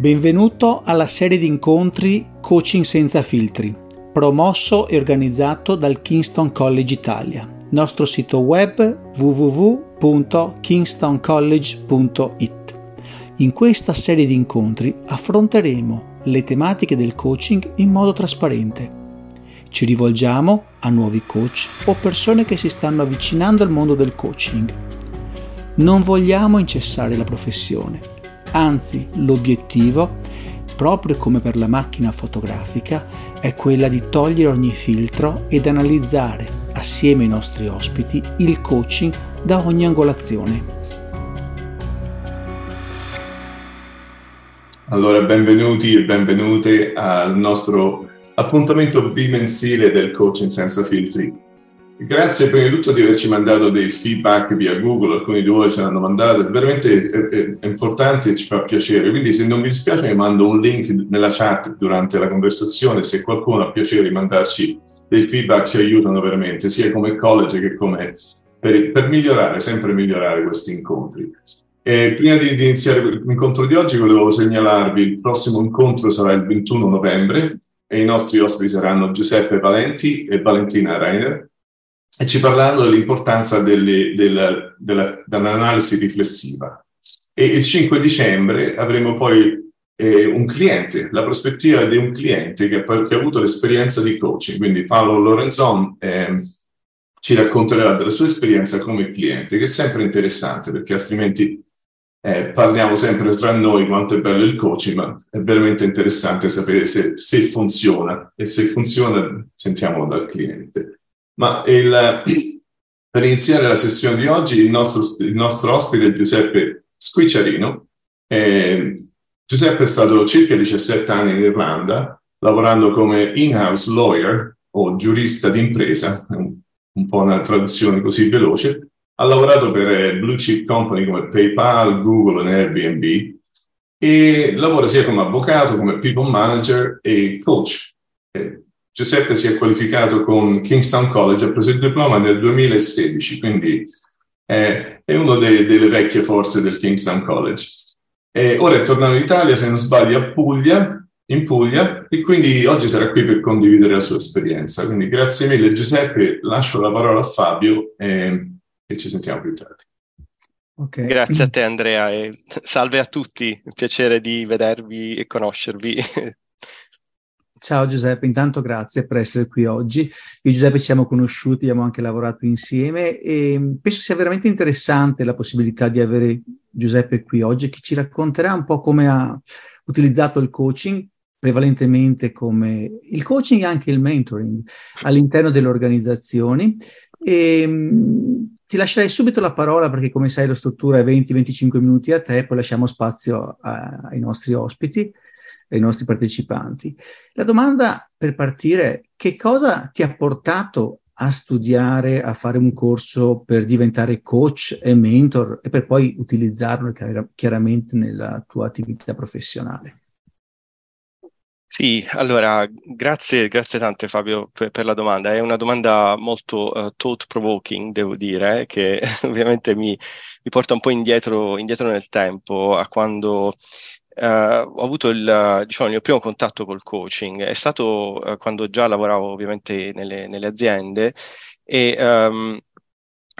Benvenuto alla serie di incontri Coaching senza filtri, promosso e organizzato dal Kingston College Italia. Nostro sito web www.kingstoncollege.it. In questa serie di incontri affronteremo le tematiche del coaching in modo trasparente. Ci rivolgiamo a nuovi coach o persone che si stanno avvicinando al mondo del coaching. Non vogliamo incessare la professione, Anzi, l'obiettivo, proprio come per la macchina fotografica, è quella di togliere ogni filtro ed analizzare, assieme ai nostri ospiti, il coaching da ogni angolazione. Allora, benvenuti e benvenute al nostro appuntamento bimensile del coaching senza filtri. Grazie prima di tutto di averci mandato dei feedback via Google, alcuni di voi ce l'hanno mandato, veramente è, è importante e ci fa piacere. Quindi se non vi dispiace vi mando un link nella chat durante la conversazione, se qualcuno ha piacere di mandarci dei feedback ci aiutano veramente, sia come college che come per, per migliorare, sempre migliorare questi incontri. E prima di, di iniziare l'incontro di oggi volevo segnalarvi il prossimo incontro sarà il 21 novembre e i nostri ospiti saranno Giuseppe Valenti e Valentina Reiner e ci parlando dell'importanza delle, della, della, dell'analisi riflessiva. E il 5 dicembre avremo poi eh, un cliente, la prospettiva di un cliente che, che, ha avuto l'esperienza di coaching, quindi Paolo Lorenzon eh, ci racconterà della sua esperienza come cliente, che è sempre interessante perché altrimenti eh, parliamo sempre tra noi quanto è bello il coaching, ma è veramente interessante sapere se, se funziona e se funziona sentiamolo dal cliente. Ma il, per iniziare la sessione di oggi, il nostro, il nostro ospite è Giuseppe Squicciarino. Eh, Giuseppe è stato circa 17 anni in Irlanda, lavorando come in-house lawyer o giurista d'impresa, un, un po' una traduzione così veloce. Ha lavorato per eh, blue chip company come PayPal, Google e Airbnb e lavora sia come avvocato, come people manager e coach. Giuseppe si è qualificato con Kingston College, ha preso il diploma nel 2016, quindi è, è una delle, delle, vecchie forze del Kingston College. E ora è tornato in Italia, se non sbaglio, a Puglia, in Puglia, e quindi oggi sarà qui per condividere la sua esperienza. Quindi grazie mille Giuseppe, lascio la parola a Fabio e, e ci sentiamo più tardi. Okay. Grazie a te Andrea e salve a tutti, un piacere di vedervi e conoscervi Ciao Giuseppe, intanto grazie per essere qui oggi. Io e Giuseppe ci siamo conosciuti, abbiamo anche lavorato insieme e penso sia veramente interessante la possibilità di avere Giuseppe qui oggi che ci racconterà un po' come ha utilizzato il coaching, prevalentemente come il coaching e anche il mentoring all'interno delle organizzazioni. E, mh, ti lascerei subito la parola perché come sai la struttura è 20-25 minuti a te, poi lasciamo spazio a, ai nostri ospiti ai nostri partecipanti. La domanda per partire che cosa ti ha portato a studiare, a fare un corso per diventare coach e mentor e per poi utilizzarlo chiaramente nella tua attività professionale? Sì, allora grazie, grazie tante Fabio per, per, la domanda. È una domanda molto uh, thought provoking, devo dire, che ovviamente mi, mi porta un po' indietro, indietro nel tempo a quando Uh, ho avuto il, diciamo, il, mio primo contatto col coaching, è stato uh, quando già lavoravo ovviamente nelle, nelle aziende e um,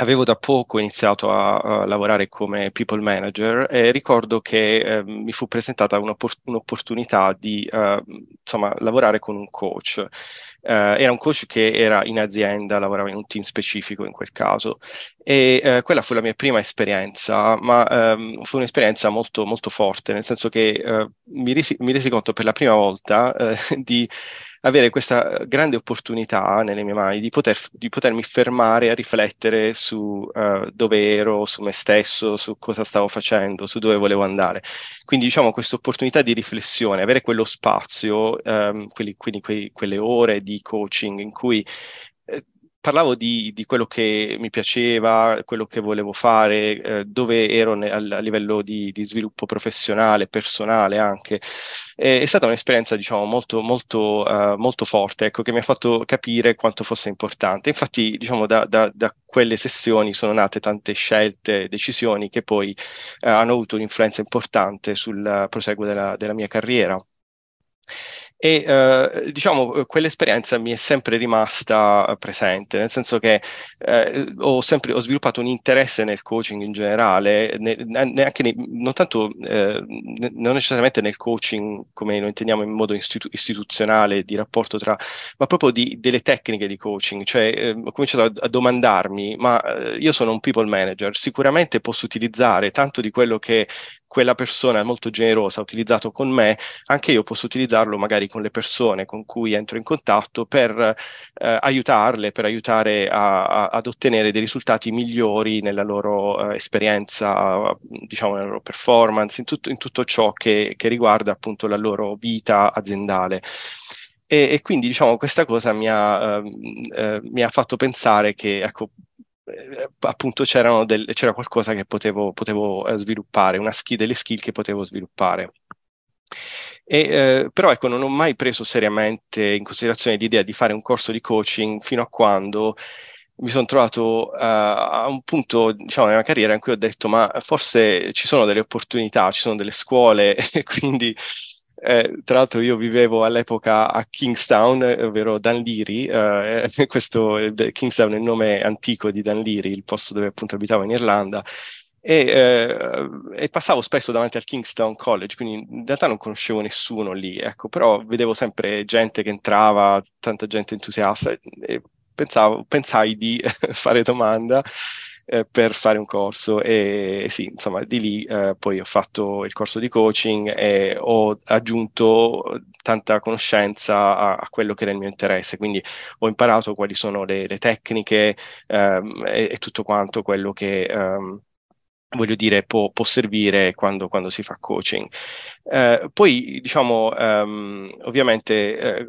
avevo da poco iniziato a, a, lavorare come people manager e ricordo che eh, mi fu presentata un'oppor- un'opportunità di uh, insomma, lavorare con un coach. Uh, era un coach che era in azienda, lavorava in un team specifico in quel caso e uh, quella fu la mia prima esperienza, ma um, fu un'esperienza molto, molto forte, nel senso che uh, mi, resi, mi, resi, conto per la prima volta di avere questa grande opportunità nelle mie mani di, poter, di potermi fermare a riflettere su uh, dove ero, su me stesso, su cosa stavo facendo, su dove volevo andare. Quindi diciamo questa opportunità di riflessione, avere quello spazio, um, quelli, quindi quei, quelle ore di coaching in cui parlavo di, di, quello che mi piaceva, quello che volevo fare, eh, dove ero ne, a, a, livello di, di, sviluppo professionale, personale anche. E, è stata un'esperienza, diciamo, molto, molto, uh, molto forte, ecco, che mi ha fatto capire quanto fosse importante. Infatti, diciamo, da, da, da quelle sessioni sono nate tante scelte, decisioni che poi uh, hanno avuto un'influenza importante sul proseguo della, della mia carriera. E eh, diciamo, quell'esperienza mi è sempre rimasta presente, nel senso che eh, ho sempre ho sviluppato un interesse nel coaching in generale, ne, neanche nei, non tanto, eh, non necessariamente nel coaching come lo intendiamo in modo istitu- istituzionale di rapporto tra, ma proprio di, delle tecniche di coaching. Cioè, eh, ho cominciato a, a domandarmi, ma eh, io sono un people manager, sicuramente posso utilizzare tanto di quello che quella persona molto generosa ha utilizzato con me, anche io posso utilizzarlo magari con le persone con cui entro in contatto per eh, aiutarle, per aiutare a, a, ad ottenere dei risultati migliori nella loro eh, esperienza, diciamo nella loro performance, in tutto, in tutto ciò che, che, riguarda appunto la loro vita aziendale. E, e quindi diciamo questa cosa mi ha, ehm, eh, mi ha fatto pensare che ecco, eh, appunto del, c'era qualcosa che potevo, potevo eh, sviluppare, una skill, delle skill che potevo sviluppare. E, eh, però ecco, non ho mai preso seriamente in considerazione l'idea di fare un corso di coaching fino a quando mi sono trovato uh, a un punto, diciamo, nella carriera in cui ho detto, ma forse ci sono delle opportunità, ci sono delle scuole, quindi eh, tra l'altro io vivevo all'epoca a Kingstown, ovvero Dunleary, eh, questo Kingstown è il nome antico di Dunleary, il posto dove appunto abitavo in Irlanda, e, eh, e, passavo spesso davanti al Kingstown College, quindi in realtà non conoscevo nessuno lì, ecco, però vedevo sempre gente che entrava, tanta gente entusiasta e pensavo, pensai di fare domanda eh, per fare un corso e, e sì, insomma, di lì eh, poi ho fatto il corso di coaching e ho aggiunto tanta conoscenza a, a, quello che era il mio interesse, quindi ho imparato quali sono le, le tecniche ehm, e, e, tutto quanto quello che ehm, voglio dire, può, può servire quando, quando, si fa coaching. Eh, poi, diciamo, um, ovviamente, eh,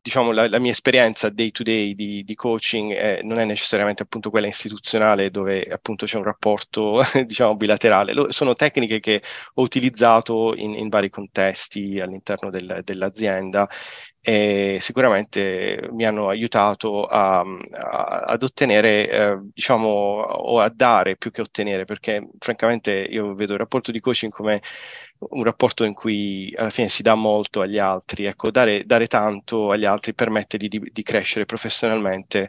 diciamo, la, la, mia esperienza day to day di, di coaching eh, non è necessariamente appunto quella istituzionale dove appunto c'è un rapporto, diciamo, bilaterale. Lo, sono tecniche che ho utilizzato in, in vari contesti all'interno del, dell'azienda e sicuramente mi hanno aiutato a, a, ad ottenere, eh, diciamo, o a dare più che ottenere, perché francamente io vedo il rapporto di coaching come un rapporto in cui alla fine si dà molto agli altri, ecco, dare, dare tanto agli altri permette di, di, crescere professionalmente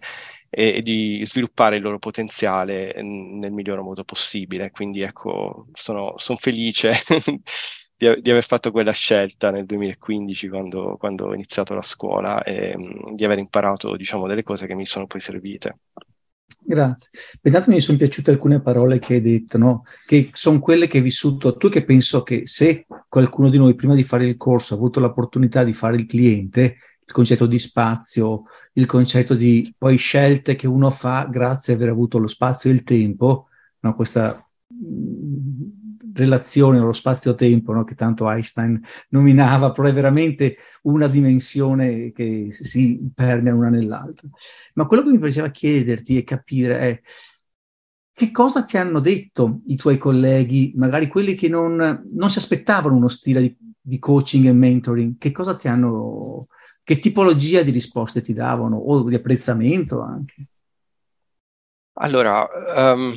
e, e, di sviluppare il loro potenziale nel miglior modo possibile. Quindi ecco, sono, sono felice di, di, aver fatto quella scelta nel 2015 quando, quando ho iniziato la scuola e mh, di aver imparato diciamo delle cose che mi sono poi servite. Grazie. Intanto mi sono piaciute alcune parole che hai detto, no? che sono quelle che hai vissuto tu, che penso che se qualcuno di noi prima di fare il corso ha avuto l'opportunità di fare il cliente, il concetto di spazio, il concetto di poi scelte che uno fa grazie ad aver avuto lo spazio e il tempo, no? questa relazione allo spazio-tempo no? che tanto Einstein nominava, però è veramente una dimensione che si permea una nell'altra. Ma quello che mi piaceva chiederti e capire è che cosa ti hanno detto i tuoi colleghi, magari quelli che non, non si aspettavano uno stile di, di, coaching e mentoring, che cosa ti hanno, che tipologia di risposte ti davano o di apprezzamento anche? Allora, um,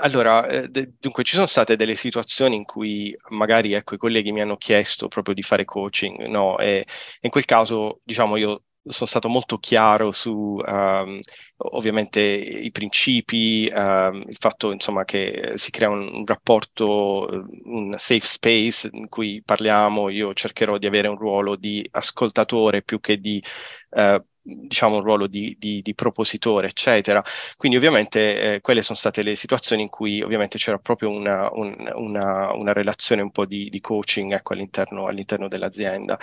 allora, eh, dunque ci sono state delle situazioni in cui magari ecco, i colleghi mi hanno chiesto proprio di fare coaching, no? E in quel caso, diciamo, io sono stato molto chiaro su um, ovviamente i principi, um, il fatto insomma che si crea un, un, rapporto, un safe space in cui parliamo, io cercherò di avere un ruolo di ascoltatore più che di uh, diciamo un ruolo di, di, di propositore, eccetera. Quindi ovviamente eh, quelle sono state le situazioni in cui ovviamente c'era proprio una, un, una, una relazione un po' di, di coaching ecco, all'interno, all'interno dell'azienda.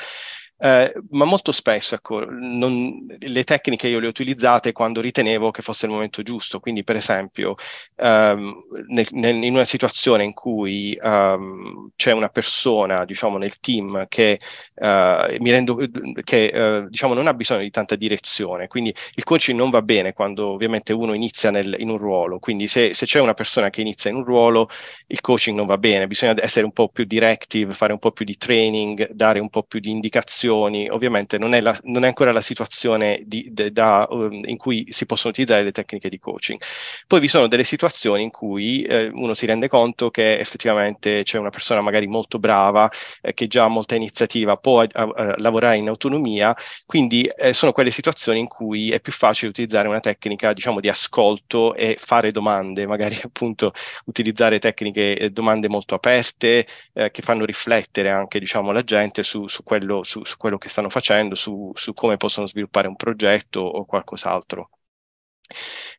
Eh, ma molto spesso ecco, non, le tecniche io le ho utilizzate quando ritenevo che fosse il momento giusto, quindi per esempio ehm, nel, nel, in una situazione in cui ehm, c'è una persona diciamo, nel team che, eh, rendo, che eh, diciamo, non ha bisogno di tanta direzione, quindi il coaching non va bene quando ovviamente uno inizia nel, in un ruolo, quindi se, se c'è una persona che inizia in un ruolo il coaching non va bene, bisogna essere un po' più directive, fare un po' più di training, dare un po' più di indicazioni. Ovviamente non è, la, non è ancora la situazione di, de, da, um, in cui si possono utilizzare le tecniche di coaching. Poi vi sono delle situazioni in cui eh, uno si rende conto che effettivamente c'è una persona magari molto brava, eh, che già ha molta iniziativa, può a, a, lavorare in autonomia, quindi eh, sono quelle situazioni in cui è più facile utilizzare una tecnica, diciamo, di ascolto e fare domande, magari appunto utilizzare tecniche, eh, domande molto aperte, eh, che fanno riflettere anche diciamo, la gente su, su, quello, su, su, quello, che stanno facendo, su, come possono sviluppare un progetto o qualcos'altro.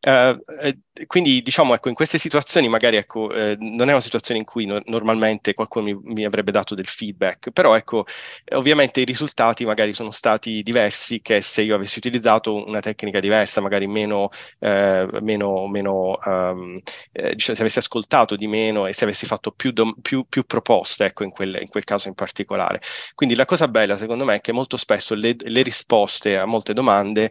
Uh, quindi diciamo ecco in queste situazioni magari ecco eh, non è una situazione in cui no- normalmente qualcuno mi, mi, avrebbe dato del feedback però ecco ovviamente i risultati magari sono stati diversi che se io avessi utilizzato una tecnica diversa magari meno, eh, meno, meno um, eh, diciamo, se avessi ascoltato di meno e se avessi fatto più, dom- più, più proposte ecco in quel, in quel, caso in particolare. Quindi la cosa bella secondo me è che molto spesso le, le risposte a molte domande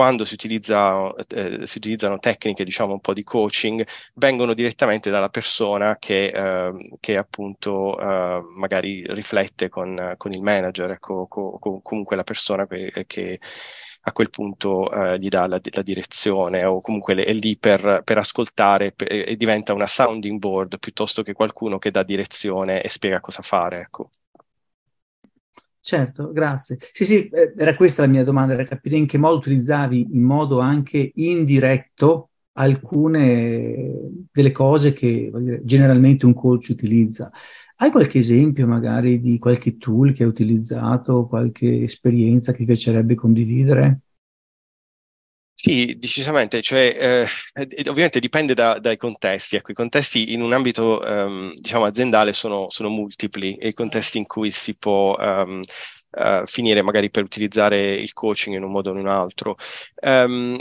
quando si, utilizza, eh, si, utilizzano tecniche, diciamo, un po' di coaching, vengono direttamente dalla persona che, eh, che appunto eh, magari riflette con, con, il manager, ecco, co, co, comunque la persona che, che a quel punto eh, gli dà la, la, direzione o comunque è lì per, per ascoltare per, e diventa una sounding board piuttosto che qualcuno che dà direzione e spiega cosa fare. Ecco. Certo, grazie. Sì, sì, eh, era questa la mia domanda, era capire in che modo utilizzavi in modo anche indiretto alcune delle cose che dire, generalmente un coach utilizza. Hai qualche esempio magari di qualche tool che hai utilizzato, qualche esperienza che ti piacerebbe condividere? Sì, decisamente, cioè, eh, ovviamente dipende da, dai contesti. Ecco, I contesti in un ambito ehm, diciamo, aziendale sono, sono, multipli e i contesti in cui si può ehm, uh, finire magari per utilizzare il coaching in un modo o in un altro. Um,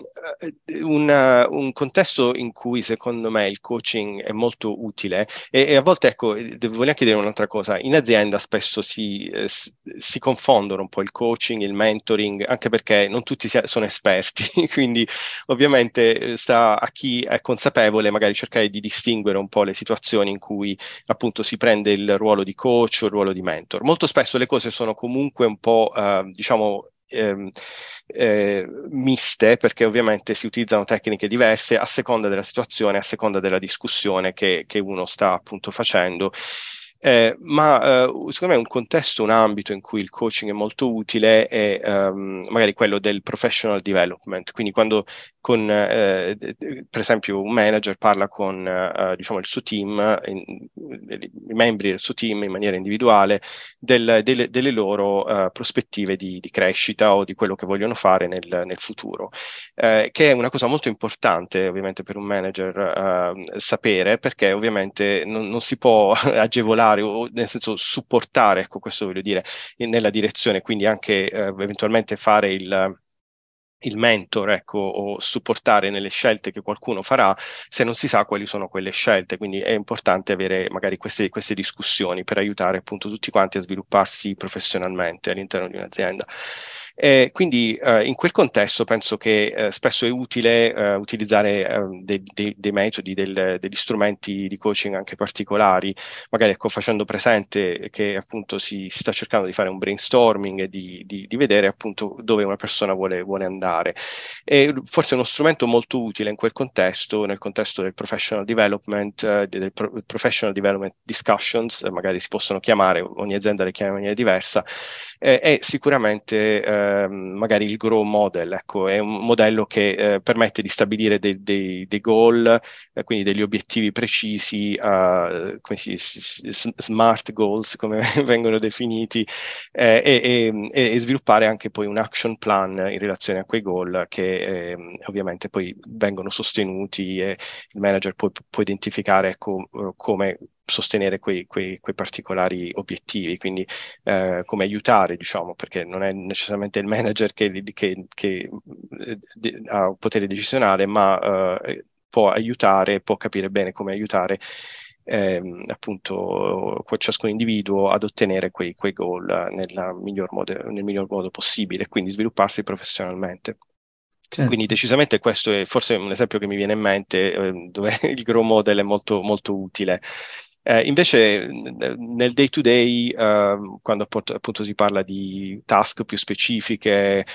una, un contesto in cui secondo me il coaching è molto utile e, e a volte ecco, voglio anche dire un'altra cosa, in azienda spesso si, eh, si, confondono un po' il coaching, il mentoring, anche perché non tutti sono esperti, quindi ovviamente eh, sta a chi è consapevole magari cercare di distinguere un po' le situazioni in cui appunto si prende il ruolo di coach o il ruolo di mentor. Molto spesso le cose sono comunque comunque un po', eh, diciamo, ehm, eh, miste, perché ovviamente si utilizzano tecniche diverse a seconda della situazione, a seconda della discussione che, che uno sta appunto facendo. Eh, ma eh, secondo me un contesto, un ambito in cui il coaching è molto utile è ehm, magari quello del professional development, quindi quando con, eh, per esempio, un manager parla con eh, diciamo, il suo team, in, i membri del suo team in maniera individuale, del, delle, delle, loro uh, prospettive di, di, crescita o di quello che vogliono fare nel, nel futuro, eh, che è una cosa molto importante ovviamente per un manager uh, sapere, perché ovviamente non, non, si può agevolare o nel senso supportare, ecco questo voglio dire, nella direzione, quindi anche uh, eventualmente fare il il mentor, ecco, o supportare nelle scelte che qualcuno farà se non si sa quali sono quelle scelte. Quindi è importante avere magari queste, queste discussioni per aiutare appunto tutti quanti a svilupparsi professionalmente all'interno di un'azienda. Eh, quindi eh, in quel contesto penso che eh, spesso è utile eh, utilizzare ehm, dei, dei, dei, metodi, del, degli strumenti di coaching anche particolari, magari ecco, facendo presente che appunto si, si, sta cercando di fare un brainstorming e di, di, di vedere appunto dove una persona vuole, vuole andare. E forse uno strumento molto utile in quel contesto, nel contesto del professional development, eh, del pro- professional development discussions, magari si possono chiamare, ogni azienda le chiama in maniera diversa, è sicuramente Ehm, magari il Grow Model, ecco, è un modello che eh, permette di stabilire dei, dei, dei goal, eh, quindi degli obiettivi precisi, come si, smart goals, come vengono definiti, eh, e, e, e, sviluppare anche poi un action plan in relazione a quei goal che ehm, ovviamente poi vengono sostenuti e il manager poi può identificare ecco, come sostenere quei, quei, quei, particolari obiettivi, quindi eh, come aiutare, diciamo, perché non è necessariamente il manager che, che, che eh, ha potere decisionale, ma eh, può aiutare, può capire bene come aiutare ehm, appunto ciascun individuo ad ottenere quei, quei goal miglior modo, nel miglior modo possibile, quindi svilupparsi professionalmente. Certo. Quindi decisamente questo è forse un esempio che mi viene in mente eh, dove il grow model è molto, molto utile. Eh, invece nel day to day, eh, quando appunto si parla di task più specifiche,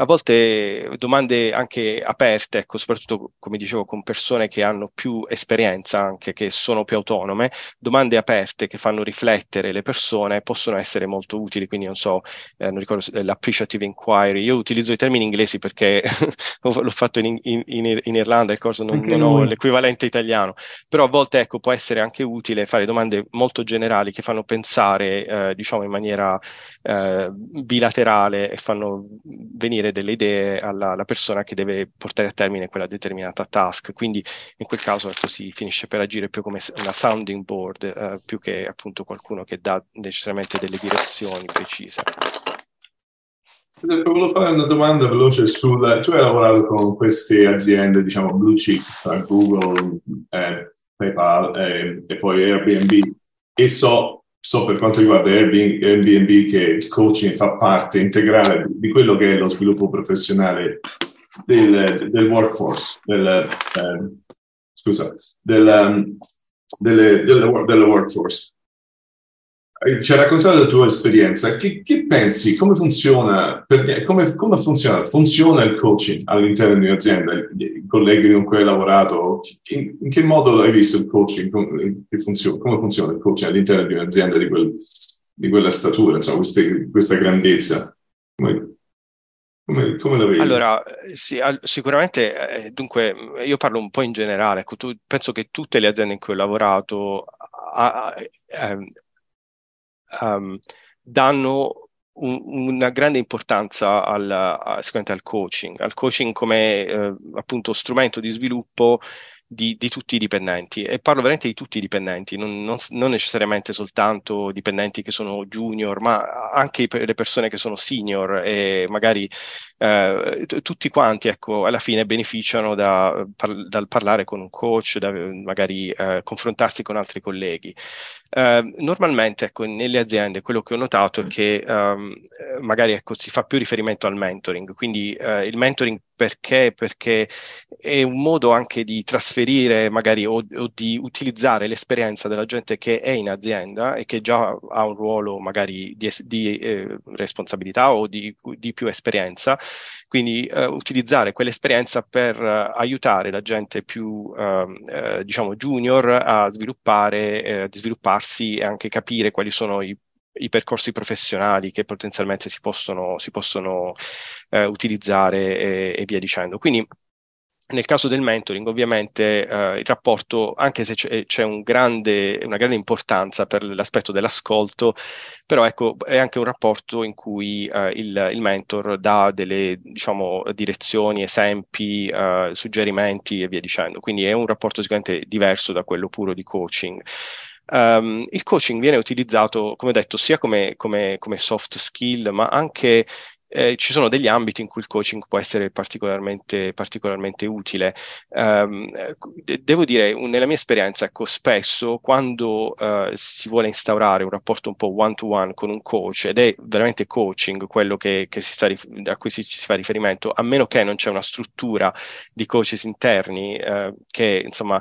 a volte domande anche aperte, ecco, soprattutto come dicevo con persone che hanno più esperienza anche, che sono più autonome, domande aperte che fanno riflettere le persone possono essere molto utili, quindi non so, eh, non ricordo l'appreciative inquiry, io utilizzo i termini inglesi perché l'ho fatto in, in, in, Irlanda, il corso non, non ho l'equivalente italiano, però a volte ecco, può essere anche utile fare domande molto generali che fanno pensare, eh, diciamo, in maniera eh, bilaterale e fanno venire dare delle idee alla, alla, persona che deve portare a termine quella determinata task. Quindi in quel caso ecco, si finisce per agire più come una sounding board, eh, più che appunto qualcuno che dà necessariamente delle direzioni precise. Volevo fare una domanda veloce sul... Tu hai lavorato con queste aziende, diciamo, blue chip, Google, eh, PayPal eh, e poi Airbnb, e so so per quanto riguarda Airbnb che il coaching fa parte integrale di quello che è lo sviluppo professionale del, del workforce, del, eh, scusa, del, um, delle, delle, delle workforce. Eh, ci hai raccontato la tua esperienza. Che, che pensi? Come funziona? Per, come, come, funziona? Funziona il coaching all'interno di un'azienda? I colleghi con cui hai lavorato, in, in che modo hai visto il coaching? Come, funziona, come funziona il coaching all'interno di un'azienda di, quel, di quella statura, insomma, queste, questa grandezza? Come, come, come, la vedi? Allora, sì, sicuramente, eh, dunque, io parlo un po' in generale. Ecco, tu, penso che tutte le aziende in cui ho lavorato a, a, a, um, danno un, una grande importanza al, al coaching, al coaching come eh, appunto strumento di sviluppo di, di, tutti i dipendenti e parlo veramente di tutti i dipendenti, non, non, non, necessariamente soltanto dipendenti che sono junior, ma anche le persone che sono senior e magari eh, tutti quanti ecco, alla fine beneficiano da, par, dal parlare con un coach, da magari eh, confrontarsi con altri colleghi. Eh, normalmente ecco, nelle aziende quello che ho notato è che um, magari ecco, si fa più riferimento al mentoring, quindi uh, il mentoring perché? Perché è un modo anche di trasferire magari o, o, di utilizzare l'esperienza della gente che è in azienda e che già ha un ruolo magari di, di eh, responsabilità o di, di, più esperienza, quindi eh, utilizzare quell'esperienza per eh, aiutare la gente più ehm, eh, diciamo junior a sviluppare, eh, a svilupparsi e anche capire quali sono i i percorsi professionali che potenzialmente si possono, si possono eh, utilizzare e, e, via dicendo. Quindi nel caso del mentoring, ovviamente eh, il rapporto, anche se c'è, c'è un grande, una grande importanza per l'aspetto dell'ascolto, però ecco, è anche un rapporto in cui eh, il, il, mentor dà delle diciamo, direzioni, esempi, eh, suggerimenti e via dicendo. Quindi è un rapporto sicuramente diverso da quello puro di coaching. Um, il coaching viene utilizzato, come detto, sia come, come, come soft skill, ma anche eh, ci sono degli ambiti in cui il coaching può essere particolarmente, particolarmente utile. Um, de- devo dire, nella mia esperienza, ecco, spesso quando uh, si vuole instaurare un rapporto un po' one-to-one con un coach, ed è veramente coaching quello che, che si rif- a cui si, si, fa riferimento, a meno che non c'è una struttura di coaches interni uh, che insomma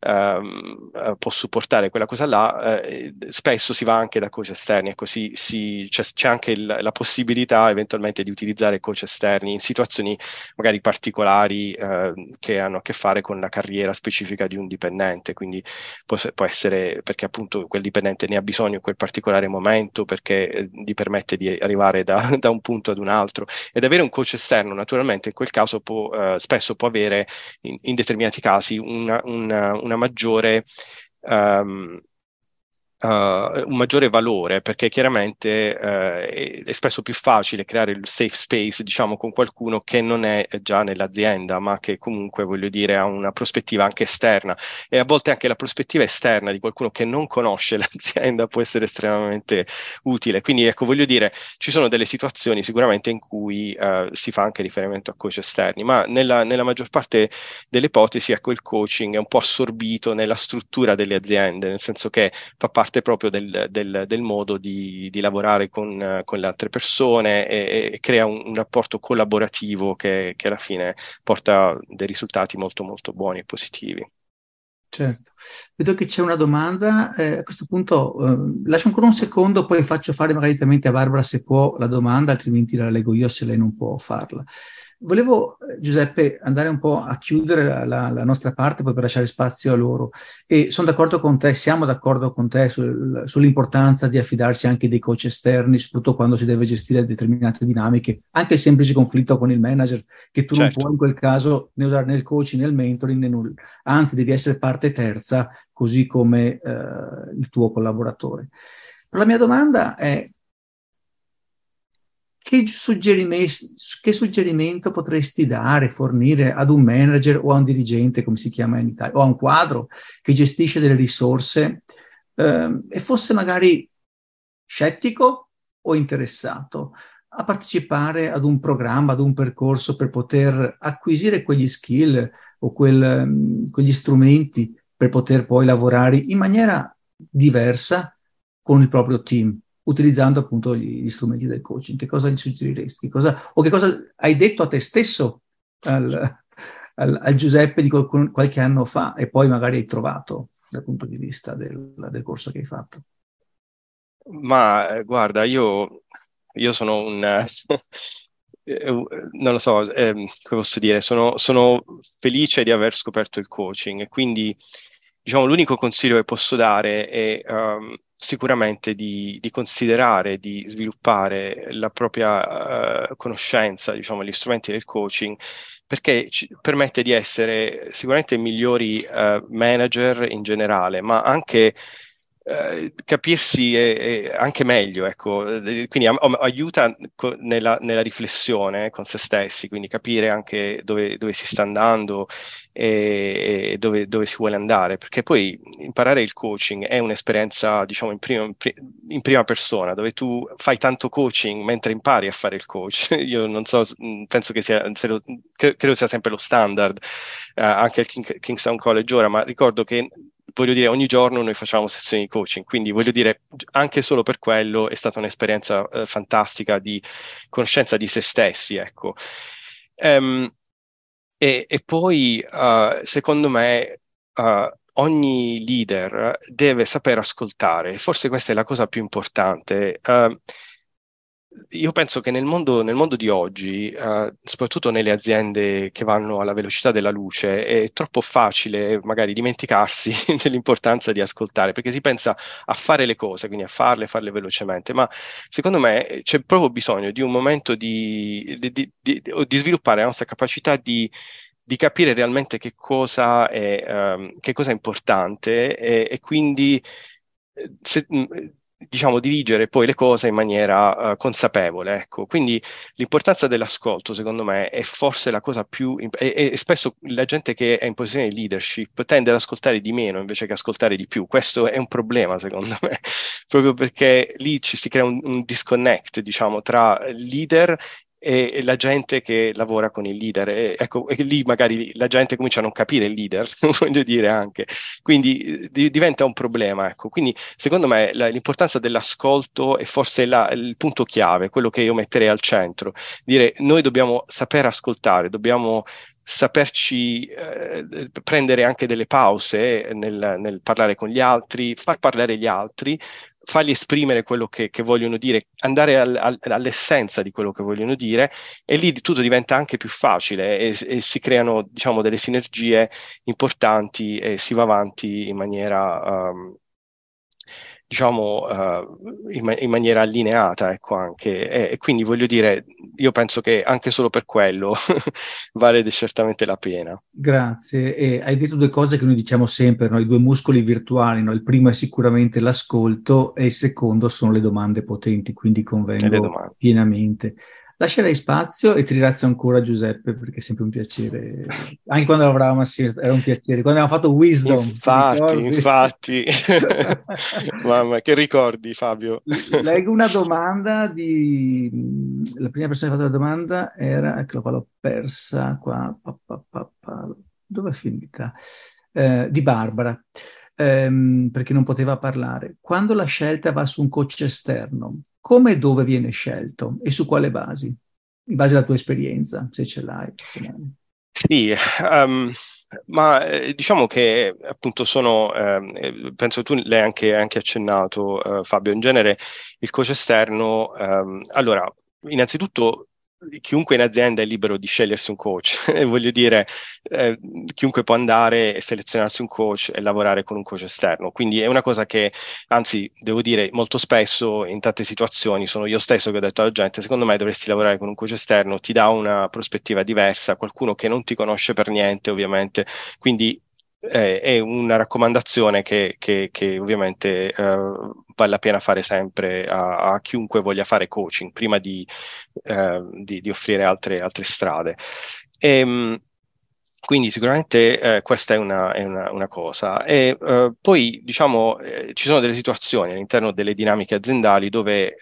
uh, può supportare quella cosa là, spesso si va anche da coach esterni, ecco, si, si, c'è, c'è, anche il, la possibilità eventualmente eventualmente di utilizzare coach esterni in situazioni magari particolari eh, che hanno a che fare con la carriera specifica di un dipendente, quindi può, può, essere perché appunto quel dipendente ne ha bisogno in quel particolare momento, perché eh, gli permette di arrivare da, da, un punto ad un altro. Ed avere un coach esterno naturalmente in quel caso può, eh, spesso può avere in, in determinati casi una, una, una maggiore... Um, Uh, un maggiore valore perché chiaramente uh, è, spesso più facile creare il safe space, diciamo, con qualcuno che non è già nell'azienda, ma che comunque, voglio dire, ha una prospettiva anche esterna e a volte anche la prospettiva esterna di qualcuno che non conosce l'azienda può essere estremamente utile. Quindi, ecco, voglio dire, ci sono delle situazioni sicuramente in cui uh, si fa anche riferimento a coach esterni, ma nella, nella maggior parte delle ipotesi, ecco, il coaching è un po' assorbito nella struttura delle aziende, nel senso che fa parte parte proprio del, del, del modo di, di lavorare con, con, le altre persone e, e crea un, un, rapporto collaborativo che, che alla fine porta dei risultati molto molto buoni e positivi. Certo, vedo che c'è una domanda, eh, a questo punto eh, lascio ancora un secondo, poi faccio fare magari a Barbara se può la domanda, altrimenti la leggo io se lei non può farla. Volevo, eh, Giuseppe, andare un po' a chiudere la, la, nostra parte poi per lasciare spazio a loro. E sono d'accordo con te, siamo d'accordo con te sul, sull'importanza di affidarsi anche dei coach esterni, soprattutto quando si deve gestire determinate dinamiche, anche il semplice conflitto con il manager, che tu certo. non puoi in quel caso né usare né il coaching né il mentoring né nulla. Anzi, devi essere parte terza, così come eh, il tuo collaboratore. Però la mia domanda è che, che, suggerimento potresti dare, fornire ad un manager o a un dirigente, come si chiama in Italia, o a un quadro che gestisce delle risorse eh, e fosse magari scettico o interessato a partecipare ad un programma, ad un percorso per poter acquisire quegli skill o quel, quegli strumenti per poter poi lavorare in maniera diversa con il proprio team? Utilizzando appunto gli, gli, strumenti del coaching. Che cosa gli suggeriresti? Che cosa, o che cosa hai detto a te stesso al, al, al Giuseppe di qual, qualche anno fa e poi magari hai trovato dal punto di vista del, del corso che hai fatto? Ma eh, guarda, io, io sono un... Eh, non lo so, eh, come posso dire, sono, sono, felice di aver scoperto il coaching quindi diciamo l'unico consiglio che posso dare è um, sicuramente di, di, considerare, di sviluppare la propria uh, conoscenza, diciamo, gli strumenti del coaching, perché ci permette di essere sicuramente migliori uh, manager in generale, ma anche eh, capirsi è, è anche meglio, ecco. quindi aiuta nella, nella, riflessione con se stessi, quindi capire anche dove, dove si sta andando e, e dove, dove, si vuole andare, perché poi imparare il coaching è un'esperienza, diciamo, in prima, in prima, persona, dove tu fai tanto coaching mentre impari a fare il coach. Io non so, penso che sia, lo, credo sia sempre lo standard, eh, anche al King, Kingstown College ora, ma ricordo che voglio dire, ogni giorno noi facciamo sessioni di coaching, quindi voglio dire, anche solo per quello è stata un'esperienza eh, fantastica di conoscenza di se stessi, ecco. Um, e, e, poi, uh, secondo me, uh, ogni leader deve saper ascoltare, forse questa è la cosa più importante. Uh, io penso che nel mondo, nel mondo di oggi, uh, soprattutto nelle aziende che vanno alla velocità della luce, è troppo facile magari dimenticarsi dell'importanza di ascoltare, perché si pensa a fare le cose, quindi a farle, farle velocemente, ma secondo me c'è proprio bisogno di un momento di, di, di, di sviluppare la nostra capacità di di capire realmente che cosa è, um, che cosa è importante e, e quindi eh, se, diciamo, dirigere poi le cose in maniera uh, consapevole. Ecco. Quindi l'importanza dell'ascolto, secondo me, è forse la cosa più... Imp- e, e, spesso la gente che è in posizione di leadership tende ad ascoltare di meno invece che ascoltare di più. Questo è un problema, secondo me, proprio perché lì ci si crea un, un disconnect, diciamo, tra leader e, la gente che lavora con il leader. E, ecco, e lì magari la gente comincia a non capire il leader, voglio dire anche. Quindi di, diventa un problema. Ecco. Quindi secondo me la, l'importanza dell'ascolto è forse la, il punto chiave, quello che io metterei al centro. Dire noi dobbiamo saper ascoltare, dobbiamo saperci eh, prendere anche delle pause nel, nel, parlare con gli altri, far parlare gli altri, fargli esprimere quello che, che vogliono dire, andare al, al, all'essenza di quello che vogliono dire e lì tutto diventa anche più facile e, e, si creano diciamo delle sinergie importanti e si va avanti in maniera um, diciamo, uh, in, in, maniera allineata, ecco anche. E, e, quindi voglio dire, io penso che anche solo per quello vale certamente la pena. Grazie. E hai detto due cose che noi diciamo sempre, no? i due muscoli virtuali, no? il primo è sicuramente l'ascolto e il secondo sono le domande potenti, quindi convengo pienamente. Lascerei spazio e ti ringrazio ancora Giuseppe perché è sempre un piacere. Anche quando lavoravamo assieme era un piacere. Quando abbiamo fatto Wisdom. Infatti, infatti. Mamma, che ricordi Fabio? Leggo una domanda di... La prima persona che ha fatto la domanda era... Ecco, l'ho persa qua. Pa, pa, pa, Dove è finita? Eh, di Barbara. Ehm, perché non poteva parlare. Quando la scelta va su un coach esterno, come e dove viene scelto e su quale basi? In base alla tua esperienza, se ce l'hai. Sì, um, ma eh, diciamo che appunto sono, eh, penso tu l'hai anche, anche accennato, eh, Fabio, in genere il coach esterno, ehm, allora, innanzitutto chiunque in azienda è libero di scegliersi un coach, voglio dire, eh, chiunque può andare e selezionarsi un coach e lavorare con un coach esterno. Quindi è una cosa che, anzi, devo dire, molto spesso in tante situazioni sono io stesso che ho detto alla gente, secondo me dovresti lavorare con un coach esterno, ti dà una prospettiva diversa, qualcuno che non ti conosce per niente, ovviamente. Quindi eh, è una raccomandazione che, che, che ovviamente eh, vale la pena fare sempre a, a, chiunque voglia fare coaching prima di, eh, di, di offrire altre, altre strade. E, ehm, quindi sicuramente eh, questa è una, è una, una cosa. E eh, poi diciamo eh, ci sono delle situazioni all'interno delle dinamiche aziendali dove eh,